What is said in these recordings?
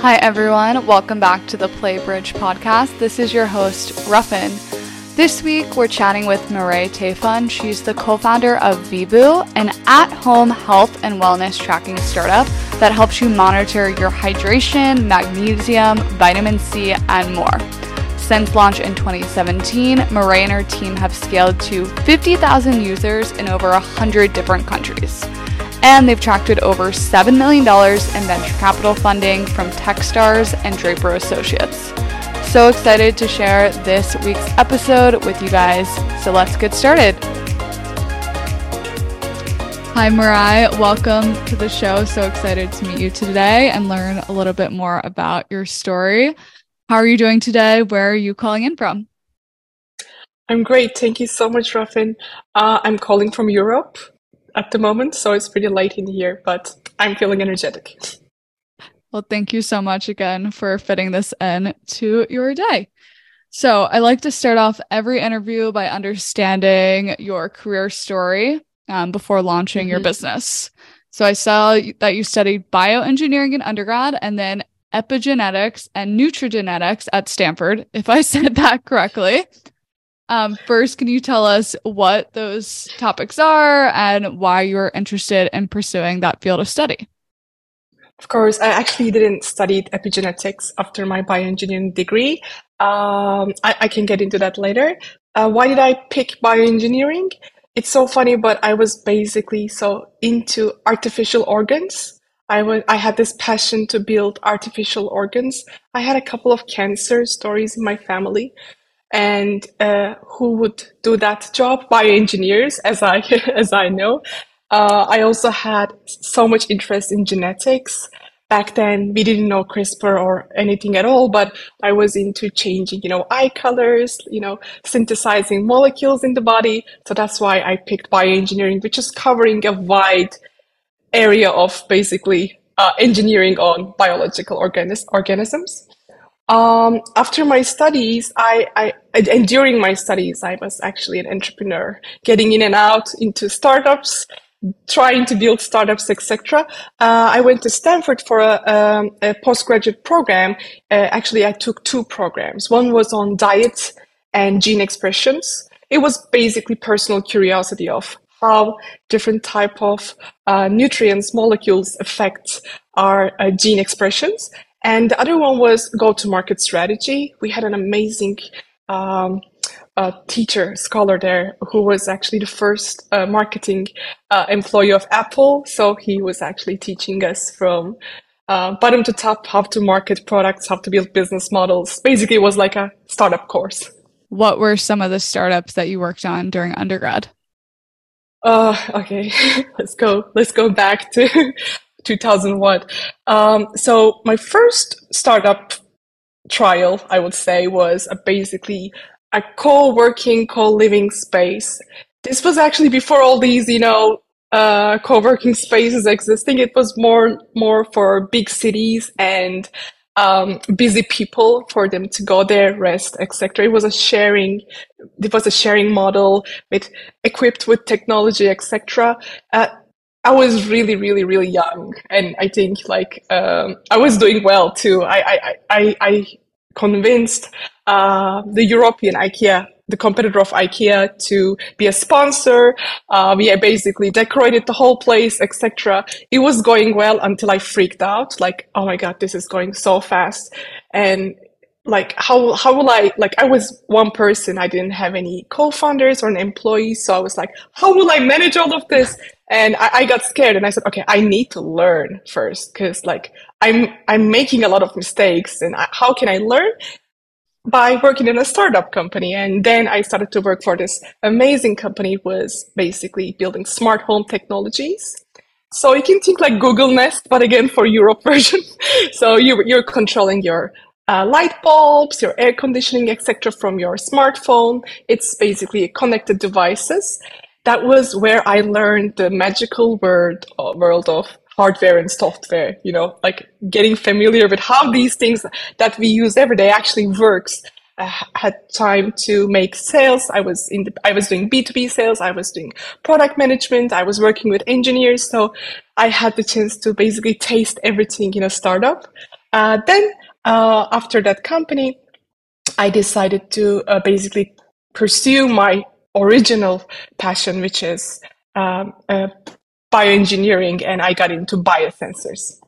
Hi, everyone. Welcome back to the Playbridge podcast. This is your host, Ruffin. This week, we're chatting with Miray Tayfun. She's the co founder of Vivoo, an at home health and wellness tracking startup that helps you monitor your hydration, magnesium, vitamin C, and more. Since launch in 2017, Miray and her team have scaled to 50,000 users in over 100 different countries and they've attracted over $7 million in venture capital funding from Techstars and Draper Associates. So excited to share this week's episode with you guys. So let's get started. Hi, Miray. Welcome to the show. So excited to meet you today and learn a little bit more about your story. How are you doing today? Where are you calling in from? I'm great. Thank you so much, Ruffin. Uh, I'm calling from Europe at the moment, so it's pretty late in here, but I'm feeling energetic. Well, thank you so much again for fitting this in to your day. So, I like to start off every interview by understanding your career story um, before launching mm-hmm. your business. So, I saw that you studied bioengineering in undergrad and then epigenetics and nutrigenetics at Stanford, if I said that correctly. Um, first, can you tell us what those topics are and why you're interested in pursuing that field of study? Of course, I actually didn't study epigenetics after my bioengineering degree. Um, I, I, can get into that later. Uh, why did I pick bioengineering? It's so funny, but I was basically so into artificial organs. I was I had this passion to build artificial organs. I had a couple of cancer stories in my family, and uh, who would do that job? Bioengineers, as I as I know. Uh, I also had so much interest in genetics. Back then, we didn't know CRISPR or anything at all, but I was into changing, you know, eye colors, you know, synthesizing molecules in the body. So that's why I picked bioengineering, which is covering a wide area of basically uh, engineering on biological organis- organisms. Um, after my studies, I, I, and during my studies, I was actually an entrepreneur, getting in and out into startups, trying to build startups, etc. Uh, I went to Stanford for a, um, a postgraduate program. Uh, actually, I took two programs. One was on diet and gene expressions. It was basically personal curiosity of how different type of uh, nutrients molecules affect our uh, gene expressions and the other one was go to market strategy. We had an amazing um, uh, teacher, scholar there, who was actually the first uh, marketing uh, employee of Apple. So he was actually teaching us from uh, bottom to top how to market products, how to build business models. Basically, it was like a startup course. What were some of the startups that you worked on during undergrad? Uh, okay, let's go. Let's go back to 2001. Um, so my first startup trial, I would say, was a basically a co-working, co-living space. This was actually before all these, you know, uh, co-working spaces existing. It was more more for big cities and um, busy people for them to go there, rest, etc. It was a sharing. It was a sharing model with equipped with technology, etc. Uh, I was really, really, really young, and I think like um, I was doing well too. I I I, I convinced uh, the European IKEA, the competitor of IKEA, to be a sponsor. Uh, we basically decorated the whole place, etc. It was going well until I freaked out. Like, oh my god, this is going so fast, and like how how will I like I was one person I didn't have any co-founders or an employee so I was like how will I manage all of this and I, I got scared and I said okay I need to learn first because like I'm I'm making a lot of mistakes and I, how can I learn by working in a startup company and then I started to work for this amazing company was basically building smart home technologies so you can think like Google Nest, but again for Europe version. so you, you're controlling your uh, light bulbs, your air conditioning, etc., from your smartphone. It's basically connected devices. That was where I learned the magical word uh, world of hardware and software. You know, like getting familiar with how these things that we use every day actually works. I had time to make sales. I was in the, I was doing B2B sales. I was doing product management. I was working with engineers. So I had the chance to basically taste everything in a startup. Uh, then uh, after that company, I decided to uh, basically pursue my original passion, which is um, uh, bioengineering, and I got into biosensors.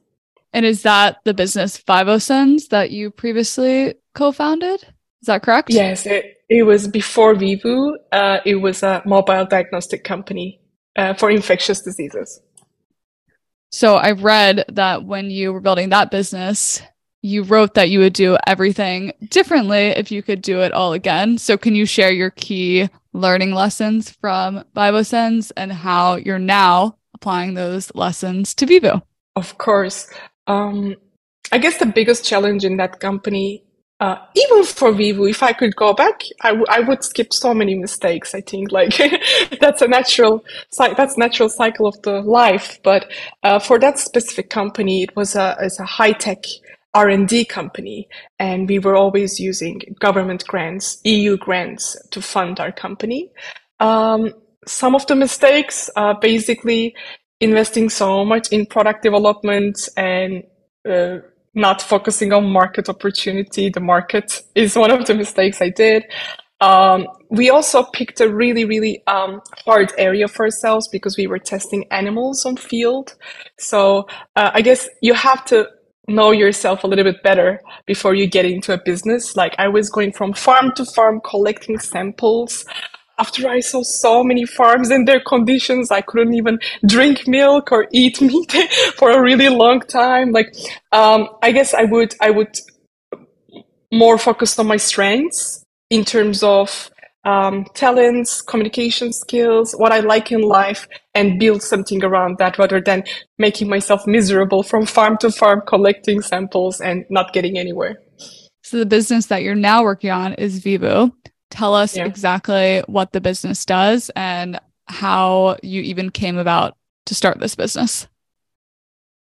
And is that the business Vivosense that you previously co-founded? Is that correct? Yes, it, it was before Vivoo. Uh, it was a mobile diagnostic company uh, for infectious diseases. So I read that when you were building that business, you wrote that you would do everything differently if you could do it all again. So can you share your key learning lessons from Vivosense and how you're now applying those lessons to Vivoo? Of course. Um, I guess the biggest challenge in that company, uh, even for Vivoo, if I could go back, I, w- I would skip so many mistakes. I think like that's a natural, that's natural cycle of the life. But uh, for that specific company, it was a, it's a high tech R&D company, and we were always using government grants, EU grants to fund our company. Um, some of the mistakes, are basically investing so much in product development and uh, not focusing on market opportunity. The market is one of the mistakes I did. Um, we also picked a really, really um, hard area for ourselves because we were testing animals on field. So uh, I guess you have to know yourself a little bit better before you get into a business. Like I was going from farm to farm collecting samples. After I saw so many farms and their conditions, I couldn't even drink milk or eat meat for a really long time. Like, um, I guess I would, I would more focus on my strengths in terms of um, talents, communication skills, what I like in life, and build something around that rather than making myself miserable from farm to farm, collecting samples and not getting anywhere. So, the business that you're now working on is Vivoo. Tell us yeah. exactly what the business does and how you even came about to start this business.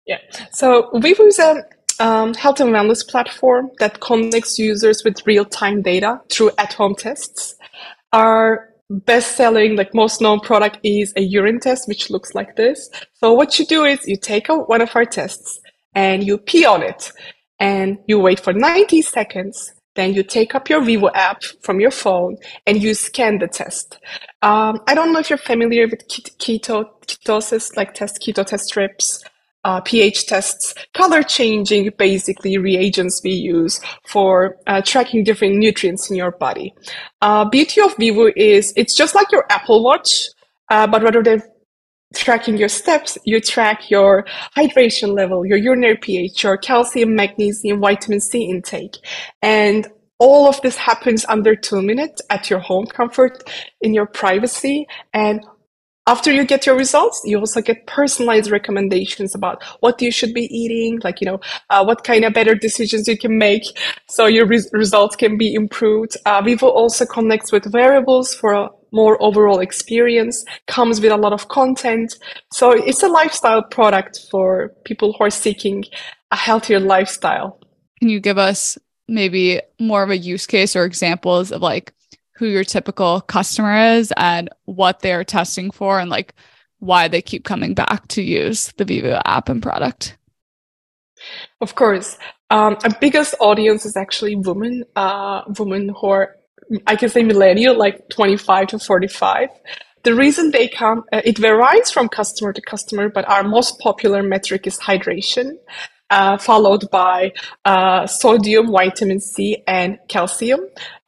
Yeah. So, Vivoo is a um, health and wellness platform that connects users with real time data through at home tests our best selling, like most known product is a urine test, which looks like this. So what you do is you take a, one of our tests and you pee on it and you wait for 90 seconds. Then you take up your Vivoo app from your phone and you scan the test. Um, I don't know if you're familiar with keto, ketosis, like test keto test strips uh, pH tests, color changing, basically reagents we use for uh, tracking different nutrients in your body. Uh, beauty of Vivoo is it's just like your Apple Watch, uh, but rather than tracking your steps, you track your hydration level, your urinary pH, your calcium, magnesium, vitamin C intake, and all of this happens under two minutes at your home comfort in your privacy and after you get your results, you also get personalized recommendations about what you should be eating, like, you know, uh, what kind of better decisions you can make so your re- results can be improved. Uh, Vivoo also connects with wearables for a more overall experience, comes with a lot of content. So it's a lifestyle product for people who are seeking a healthier lifestyle. Can you give us maybe more of a use case or examples of like who your typical customer is and what they're testing for and like why they keep coming back to use the Vivoo app and product. Of course. Um, our biggest audience is actually women, uh, women who are, I can say millennial, like 25 to 45. The reason they come, uh, it varies from customer to customer, but our most popular metric is hydration uh, followed by uh, sodium, vitamin C, and calcium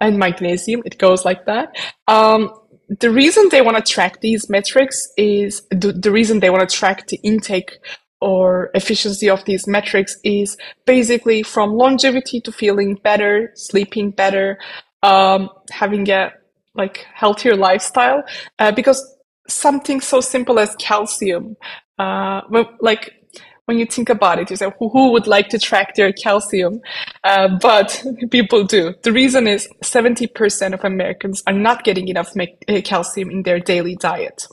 and magnesium. It goes like that. Um, the reason they want to track these metrics is the, the reason they want to track the intake or efficiency of these metrics is basically from longevity to feeling better, sleeping better, um, having a like healthier lifestyle. Uh, because something so simple as calcium, uh, like when you think about it, you say, who, would like to track their calcium? Uh, but people do. The reason is 70% of Americans are not getting enough uh, calcium in their daily diet.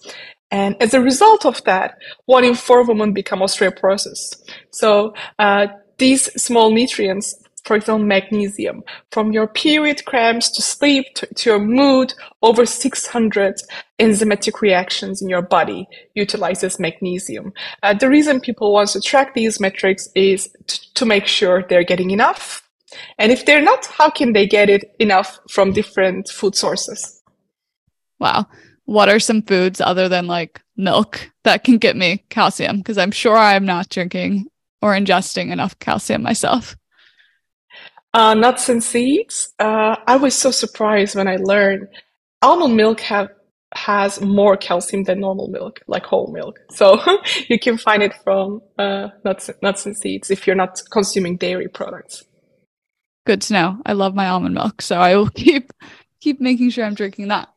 And as a result of that, one in four women become osteoporosis. So uh, these small nutrients for example, magnesium. From your period cramps to sleep to, to, your mood, over 600 enzymatic reactions in your body utilizes magnesium. Uh, the reason people want to track these metrics is to make sure they're getting enough. And if they're not, how can they get it enough from different food sources? Wow. What are some foods other than like milk that can get me calcium? Because I'm sure I'm not drinking or ingesting enough calcium myself. Uh, nuts and seeds. Uh, I was so surprised when I learned almond milk have has more calcium than normal milk, like whole milk. So you can find it from uh, nuts, nuts and seeds if you're not consuming dairy products. Good to know. I love my almond milk, so I will keep keep making sure I'm drinking that.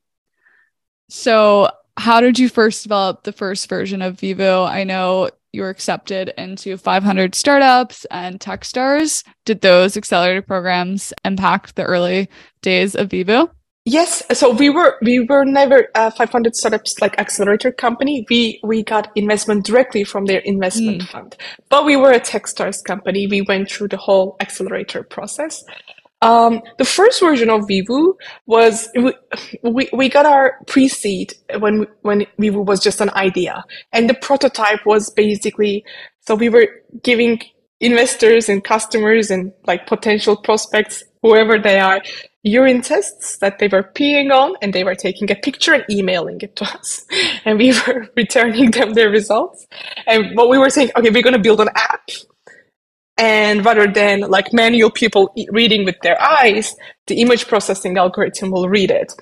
So, how did you first develop the first version of Vivoo? I know you were accepted into 500 startups and Techstars. Did those accelerator programs impact the early days of Vivoo? Yes, so we were we were never a 500 startups like accelerator company. We we got investment directly from their investment mm. fund, but we were a Techstars company. We went through the whole accelerator process. Um, the first version of Vivoo was we, we, we got our pre-seed when when Vivoo was just an idea, and the prototype was basically so we were giving investors and customers and like potential prospects, whoever they are, urine tests that they were peeing on, and they were taking a picture and emailing it to us, and we were returning them their results. And what we were saying, okay, we're going to build an app and rather than like manual people reading with their eyes, the image processing algorithm will read it,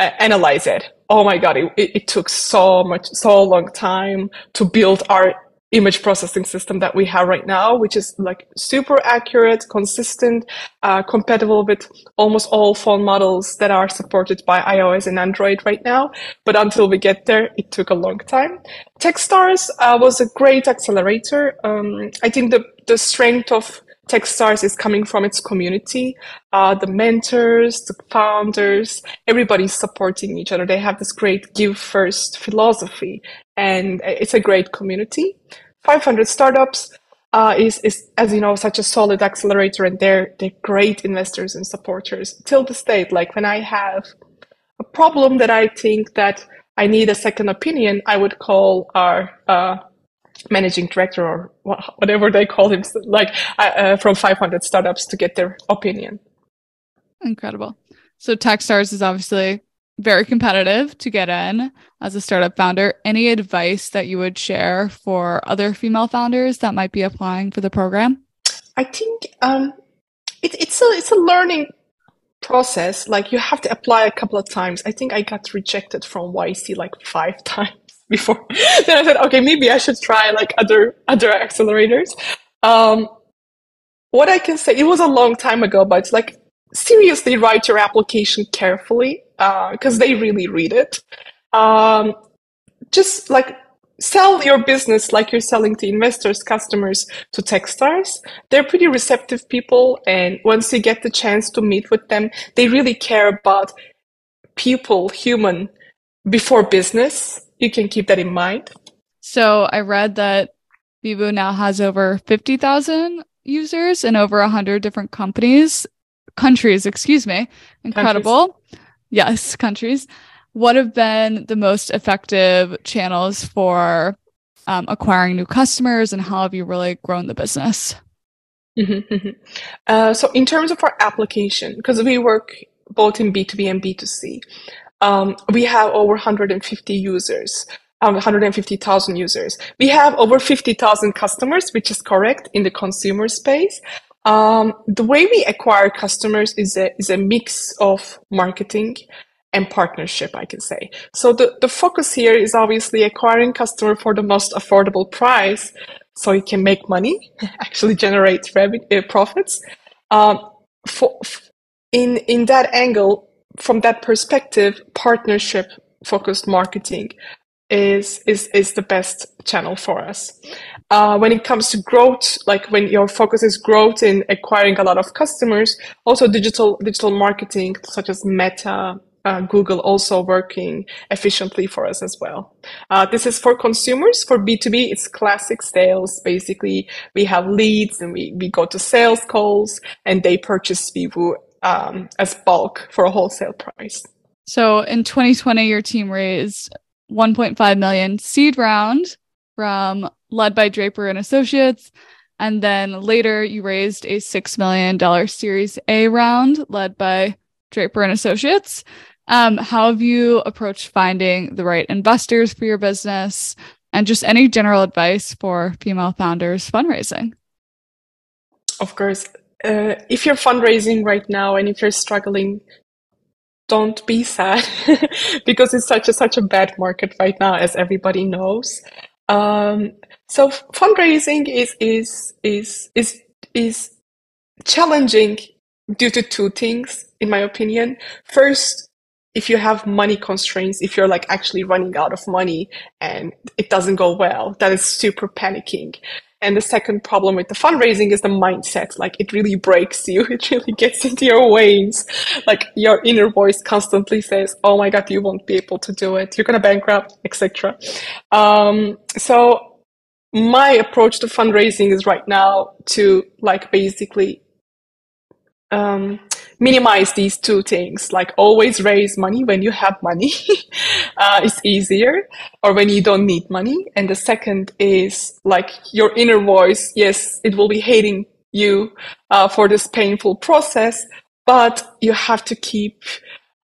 uh, analyze it. Oh my God, it, it took so much, so long time to build our image processing system that we have right now, which is like super accurate, consistent, uh, compatible with almost all phone models that are supported by iOS and Android right now. But until we get there, it took a long time. Techstars uh, was a great accelerator. Um, I think the, the strength of Techstars is coming from its community. Uh, the mentors, the founders, everybody's supporting each other. They have this great give first philosophy and it's a great community. 500 startups uh, is, is, as you know, such a solid accelerator and they're, they're great investors and supporters till this date. Like when I have a problem that I think that I need a second opinion, I would call our uh, managing director or whatever they call him, like uh, uh from 500 startups to get their opinion. Incredible. So Techstars is obviously very competitive to get in as a startup founder. Any advice that you would share for other female founders that might be applying for the program? I think um, it, it's a it's a learning process. Like you have to apply a couple of times. I think I got rejected from YC like five times before. then I said, okay, maybe I should try like other other accelerators. Um, what I can say, it was a long time ago, but like seriously write your application carefully because uh, they really read it. Um, just like sell your business like you're selling to investors, customers, to Techstars. They're pretty receptive people. And once you get the chance to meet with them, they really care about people, human, before business. You can keep that in mind. So I read that Vivoo now has over 50,000 users in over 100 different companies, countries, excuse me. Incredible. Countries. Yes, countries. What have been the most effective channels for um, acquiring new customers and how have you really grown the business? Mm-hmm, mm-hmm. Uh, so, in terms of our application, because we work both in B2B and B2C, um, we have over 150 users. Um, 150,000 users. We have over 50,000 customers, which is correct in the consumer space. Um, the way we acquire customers is a, is a mix of marketing and partnership, I can say. So the, the focus here is obviously acquiring customer for the most affordable price so you can make money, actually generate revenue, uh, profits. Um, for, in, in that angle, from that perspective, partnership focused marketing is is is the best channel for us. Uh, when it comes to growth, like when your focus is growth in acquiring a lot of customers, also digital digital marketing such as Meta, uh, Google also working efficiently for us as well. Uh, this is for consumers. For B2B, it's classic sales. Basically, we have leads and we, we go to sales calls and they purchase Vivoo um, as bulk for a wholesale price. So in 2020, your team raised 1.5 million seed round from led by Draper and Associates. And then later you raised a $6 million series A round led by Draper and Associates. Um, how have you approached finding the right investors for your business and just any general advice for female founders fundraising? Of course. Uh, if you're fundraising right now and if you're struggling, don't be sad because it's such a such a bad market right now, as everybody knows. Um, so fundraising is is is is is challenging due to two things, in my opinion. First, if you have money constraints, if you're like actually running out of money and it doesn't go well, that is super panicking. And the second problem with the fundraising is the mindset. Like it really breaks you. It really gets into your veins. Like your inner voice constantly says, "Oh my God, you won't be able to do it. You're gonna bankrupt, etc." Um, so my approach to fundraising is right now to like basically um, minimize these two things. Like always raise money when you have money. Uh, it's easier or when you don't need money. And the second is like your inner voice. Yes it will be hating you uh, for this painful process but you have to keep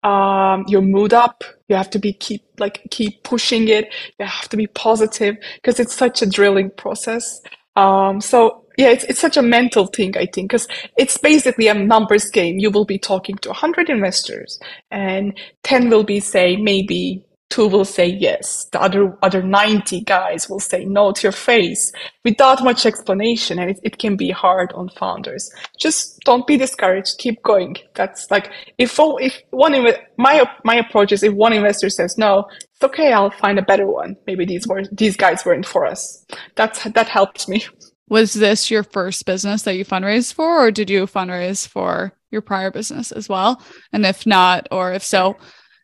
um, your mood up. You have to be keep like keep pushing it. You have to be positive because it's such a drilling process. Um, so yeah, it's, it's such a mental thing, I think, because it's basically a numbers game. You will be talking to 100 investors and 10 will be say maybe two will say yes. The other, other 90 guys will say no to your face without much explanation. And it, it can be hard on founders. Just don't be discouraged. Keep going. That's like, if, if one, my, my approach is if one investor says no, it's okay. I'll find a better one. Maybe these were, these guys weren't for us. That's, that helped me. Was this your first business that you fundraised for, or did you fundraise for your prior business as well? And if not, or if so,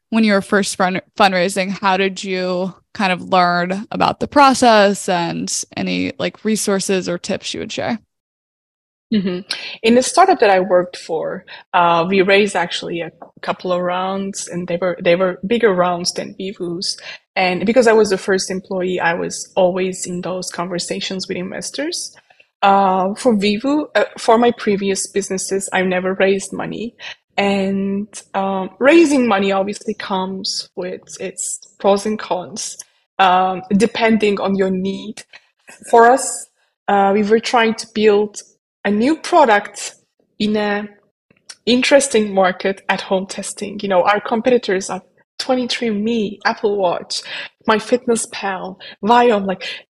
when you were first fund- fundraising, how did you kind of learn about the process and any like resources or tips you would share? Mm-hmm. In the startup that I worked for, uh, we raised actually a couple of rounds, and they were they were bigger rounds than Vivoo's. And because I was the first employee, I was always in those conversations with investors. Uh, for Vivoo, uh, for my previous businesses, I've never raised money. And um, raising money obviously comes with its pros and cons, um, depending on your need. For us, uh, we were trying to build a new product in a interesting market at home testing. You know, our competitors are 23andMe, Apple Watch, MyFitnessPal, Viome, like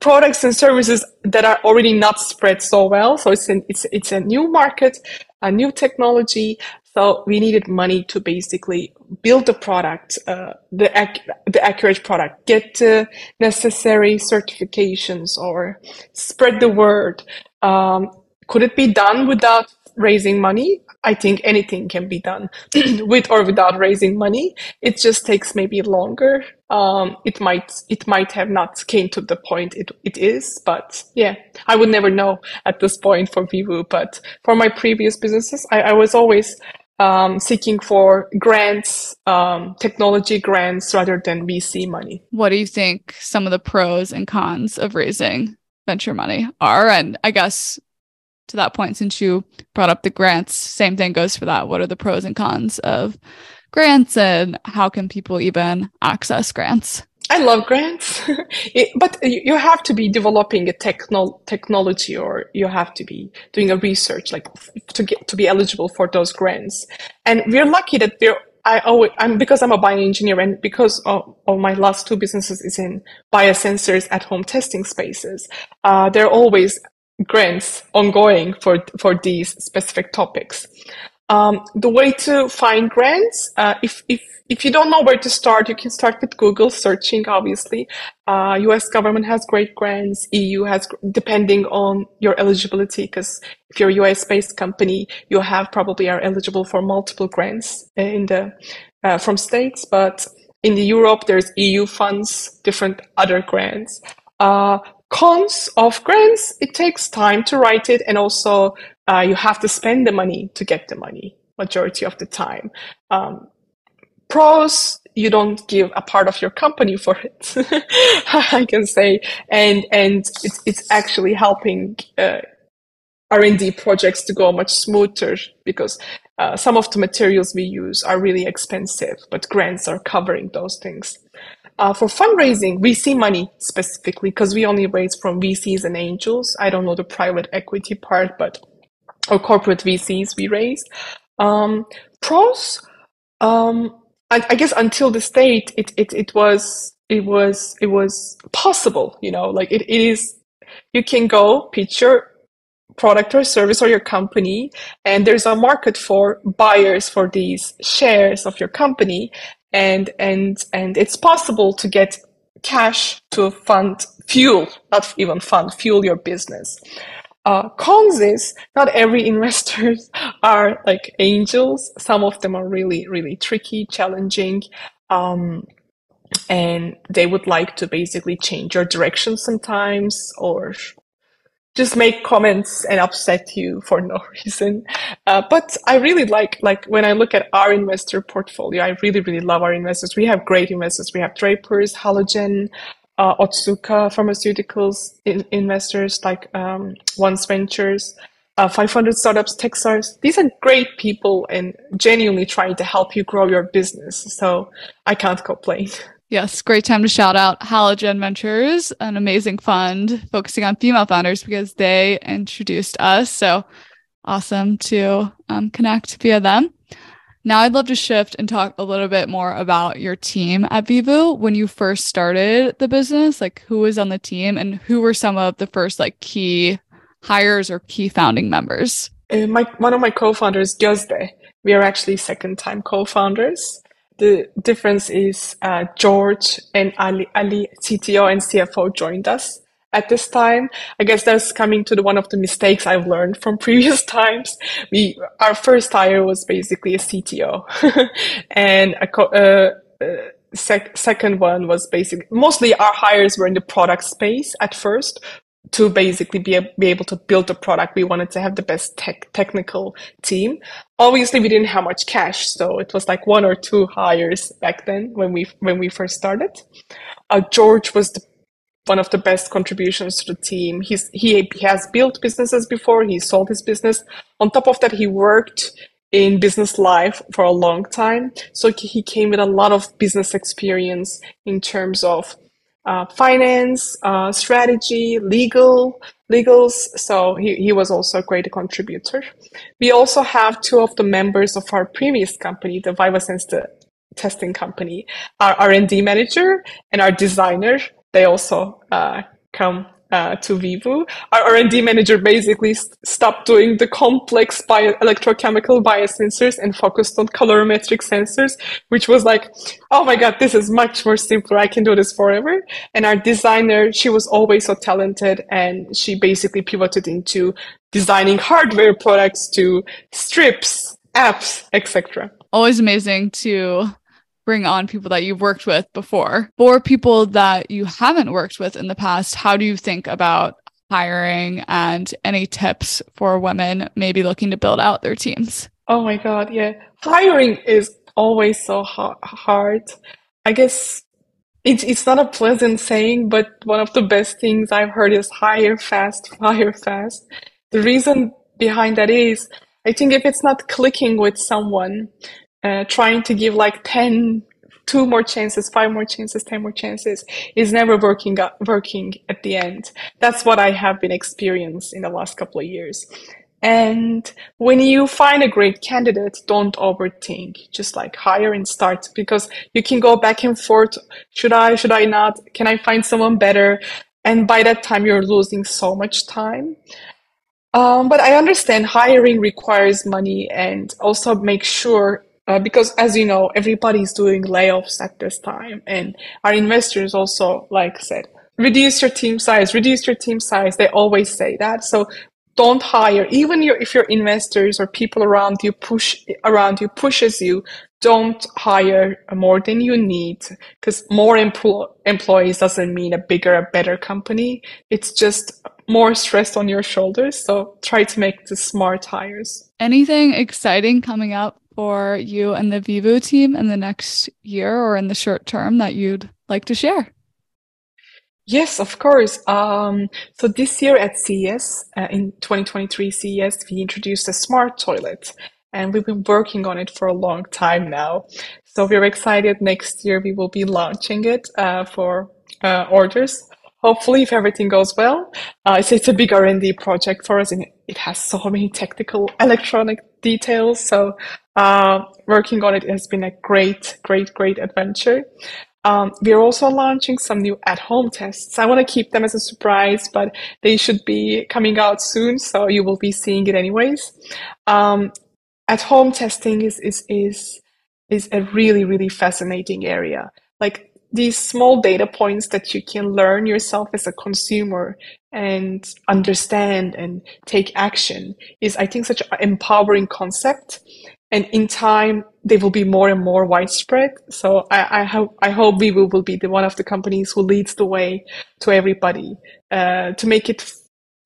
products and services that are already not spread so well. So it's an, it's it's a new market, a new technology. So we needed money to basically build the product, uh, the ac- the accurate product, get the necessary certifications, or spread the word. Um, could it be done without raising money? I think anything can be done with or without raising money. It just takes maybe longer. Um, it might it might have not came to the point it it is, but yeah, I would never know at this point for Vivoo. But for my previous businesses, I, I was always um, seeking for grants, um, technology grants rather than VC money. What do you think some of the pros and cons of raising venture money are? And I guess to that point, since you brought up the grants, same thing goes for that. What are the pros and cons of grants and how can people even access grants? I love grants, it, but you have to be developing a techno- technology or you have to be doing a research like to get to be eligible for those grants. And we're lucky that we're I always, I'm because I'm a bioengineer and because of, of, my last two businesses is in biosensors at home testing spaces. Uh, they're always grants ongoing for for these specific topics. Um, the way to find grants, uh, if, if, if you don't know where to start, you can start with Google searching, obviously. Uh, US government has great grants. EU has, depending on your eligibility, because if you're a US based company, you have probably are eligible for multiple grants in the, uh, from states. But in the Europe, there's EU funds, different other grants. Cons of grants, it takes time to write it and also uh, you have to spend the money to get the money majority of the time. Um, pros, you don't give a part of your company for it, I can say, and and it's it's actually helping uh, R&D projects to go much smoother because uh, some of the materials we use are really expensive, but grants are covering those things. Uh, for fundraising, VC money specifically, because we only raise from VCs and angels. I don't know the private equity part, but or corporate VCs we raise. Um, pros, um, I, I, guess until the state, it, it, it was, it was, it was possible, you know, like it, it is, you can go pitch your product or service or your company, and there's a market for buyers for these shares of your company, and, and, and it's possible to get cash to fund fuel, not even fund, fuel your business. Uh, cons is not every investors are like angels. Some of them are really, really tricky, challenging. Um, and they would like to basically change your direction sometimes or just make comments and upset you for no reason. Uh, but I really like, like when I look at our investor portfolio, I really, really love our investors. We have great investors. We have Drapers, Halogen, uh, Otsuka Pharmaceuticals in- investors like um, Once Ventures, uh, 500 Startups, Techstars. These are great people and genuinely trying to help you grow your business. So I can't complain. Yes, great time to shout out Halogen Ventures, an amazing fund focusing on female founders because they introduced us. So awesome to um, connect via them. Now I'd love to shift and talk a little bit more about your team at Vivoo when you first started the business, like who was on the team and who were some of the first like key hires or key founding members. Uh, my one of my co-founders, Gözde. We are actually second time co-founders. The difference is uh, George and Ali, Ali, CTO and CFO joined us at this time. I guess that's coming to the one of the mistakes I've learned from previous times. We our first hire was basically a CTO, and a co- uh, uh, sec- second one was basically mostly our hires were in the product space at first to basically be, a, be able to build a product. We wanted to have the best tech technical team. Obviously, we didn't have much cash, so it was like one or two hires back then when we when we first started. Uh, George was the one of the best contributions to the team. He's, he, he has built businesses before, he sold his business. On top of that, he worked in business life for a long time. So he came with a lot of business experience in terms of uh, finance, uh, strategy, legal, legals. So he, he was also a great contributor. We also have two of the members of our previous company, the VivaSense the testing company, our R&D manager and our designer they also uh, come uh, to Vivoo. Our R&D manager basically st- stopped doing the complex bio- electrochemical biosensors and focused on colorimetric sensors, which was like, oh my god, this is much more simpler. I can do this forever. And our designer, she was always so talented, and she basically pivoted into designing hardware products to strips, apps, etc. Always amazing to bring on people that you've worked with before. Or people that you haven't worked with in the past how do you think about hiring and any tips for women maybe looking to build out their teams? Oh my god yeah. Hiring is always so hard. I guess it's it's not a pleasant saying but one of the best things i've heard is hire fast hire fast. The reason behind that is i think if it's not clicking with someone uh, trying to give like 10 two more chances five more chances 10 more chances is never working working at the end. That's what i have been experienced in the last couple of years. And when you find a great candidate don't overthink. Just like hire and start because you can go back and forth. Should i should i not? Can i find someone better? And by that time you're losing so much time. Um, but I understand hiring requires money and also make sure uh, because as you know, everybody's doing layoffs at this time, and our investors also, like said, reduce your team size, reduce your team size. They always say that. So don't hire, even your, if your investors or people around you push around you pushes you, don't hire more than you need because more empl- employees doesn't mean a bigger, a better company. It's just more stress on your shoulders. So try to make the smart hires. Anything exciting coming up for you and the Vivoo team in the next year or in the short term that you'd like to share? Yes, of course. Um, so this year at CES, uh, in 2023 CES, we introduced a smart toilet and we've been working on it for a long time now. So we're excited next year we will be launching it uh, for uh, orders. Hopefully, if everything goes well, uh, it's, it's a big R&D project for us and it has so many technical electronic details. So uh, working on it has been a great, great, great adventure. Um, we're also launching some new at-home tests. I want to keep them as a surprise, but they should be coming out soon, so you will be seeing it anyways. Um, at-home testing is is is is a really really fascinating area. Like these small data points that you can learn yourself as a consumer and understand and take action is, I think, such an empowering concept. And in time they will be more and more widespread. So i, I hope i hope we will, will be the one of the companies who leads the way to everybody uh, to make it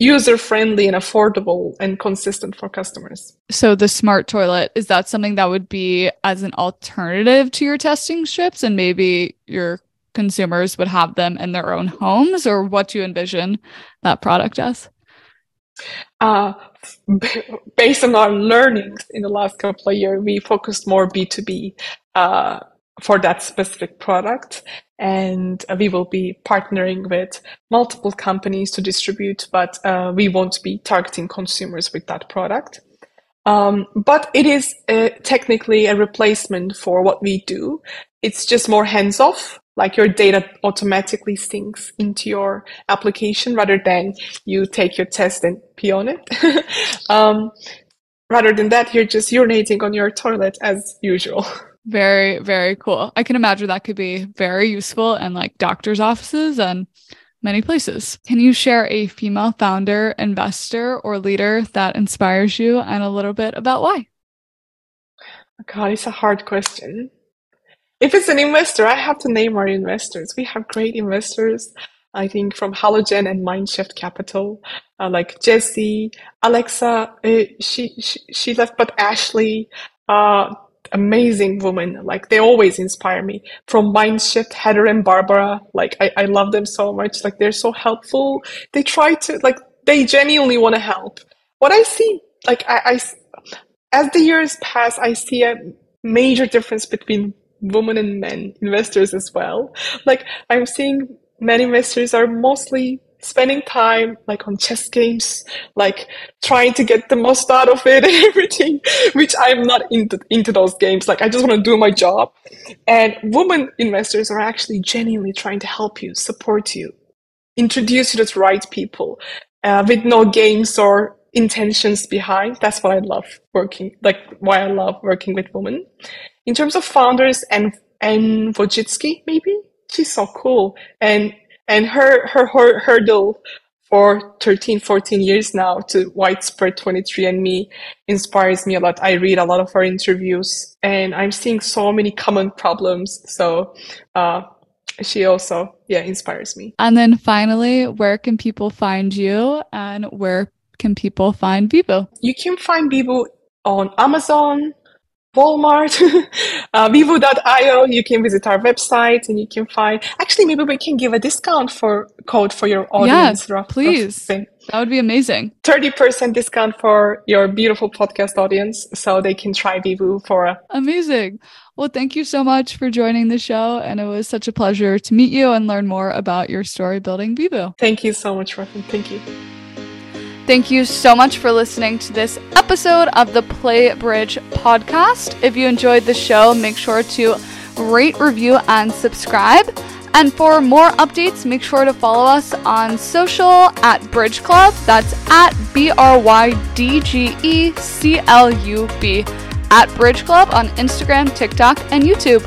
user friendly and affordable and consistent for customers. So the smart toilet is that something that would be as an alternative to your testing strips and maybe your consumers would have them in their own homes? Or what do you envision that product as? Uh, based on our learnings in the last couple of years, we focused more B2B uh, for that specific product. And we will be partnering with multiple companies to distribute, but uh, we won't be targeting consumers with that product. Um, but it is uh, technically a replacement for what we do. It's just more hands off like your data automatically syncs into your application rather than you take your test and pee on it. um, rather than that, you're just urinating on your toilet as usual. Very, very cool. I can imagine that could be very useful in like doctor's offices and many places. Can you share a female founder, investor, or leader that inspires you and a little bit about why? God, it's a hard question. If it's an investor, I have to name our investors. We have great investors. I think from Halogen and Mindshift Capital, uh, like Jesse, Alexa, uh, she, she, she left, but Ashley, uh, amazing woman. Like they always inspire me. From Mindshift, Heather and Barbara, like I, I love them so much. Like they're so helpful. They try to, like, they genuinely want to help. What I see, like I, I, as the years pass, I see a major difference between women and men investors as well. Like I'm seeing men investors are mostly spending time like on chess games, like trying to get the most out of it and everything, which I'm not into into those games. Like I just want to do my job. And women investors are actually genuinely trying to help you, support you, introduce you to the right people, uh, with no games or intentions behind. That's what I love working, like why I love working with women. In terms of founders and Anne Wojcicki, maybe she's so cool, and and her her, her hurdle for 13, 14 years now to widespread 23andMe inspires me a lot. I read a lot of her interviews, and I'm seeing so many common problems. So. Uh, she also yeah inspires me and then finally where can people find you and where can people find Vivoo? You can find Vivoo on Amazon, Walmart, uh, Vivoo.io. You can visit our website and you can find. Actually, maybe we can give a discount for code for your audience. Yes, please. That would be amazing. 30% discount for your beautiful podcast audience so they can try Vivoo for a. Amazing. Well, thank you so much for joining the show. And it was such a pleasure to meet you and learn more about your story building Vivoo. Thank you so much, Ruffin. Thank you. Thank you so much for listening to this episode of the Play Bridge podcast. If you enjoyed the show, make sure to rate, review, and subscribe. And for more updates, make sure to follow us on social at Brydge Club. That's at B R Y D G E C L U B at Brydge Club on Instagram, TikTok, and YouTube.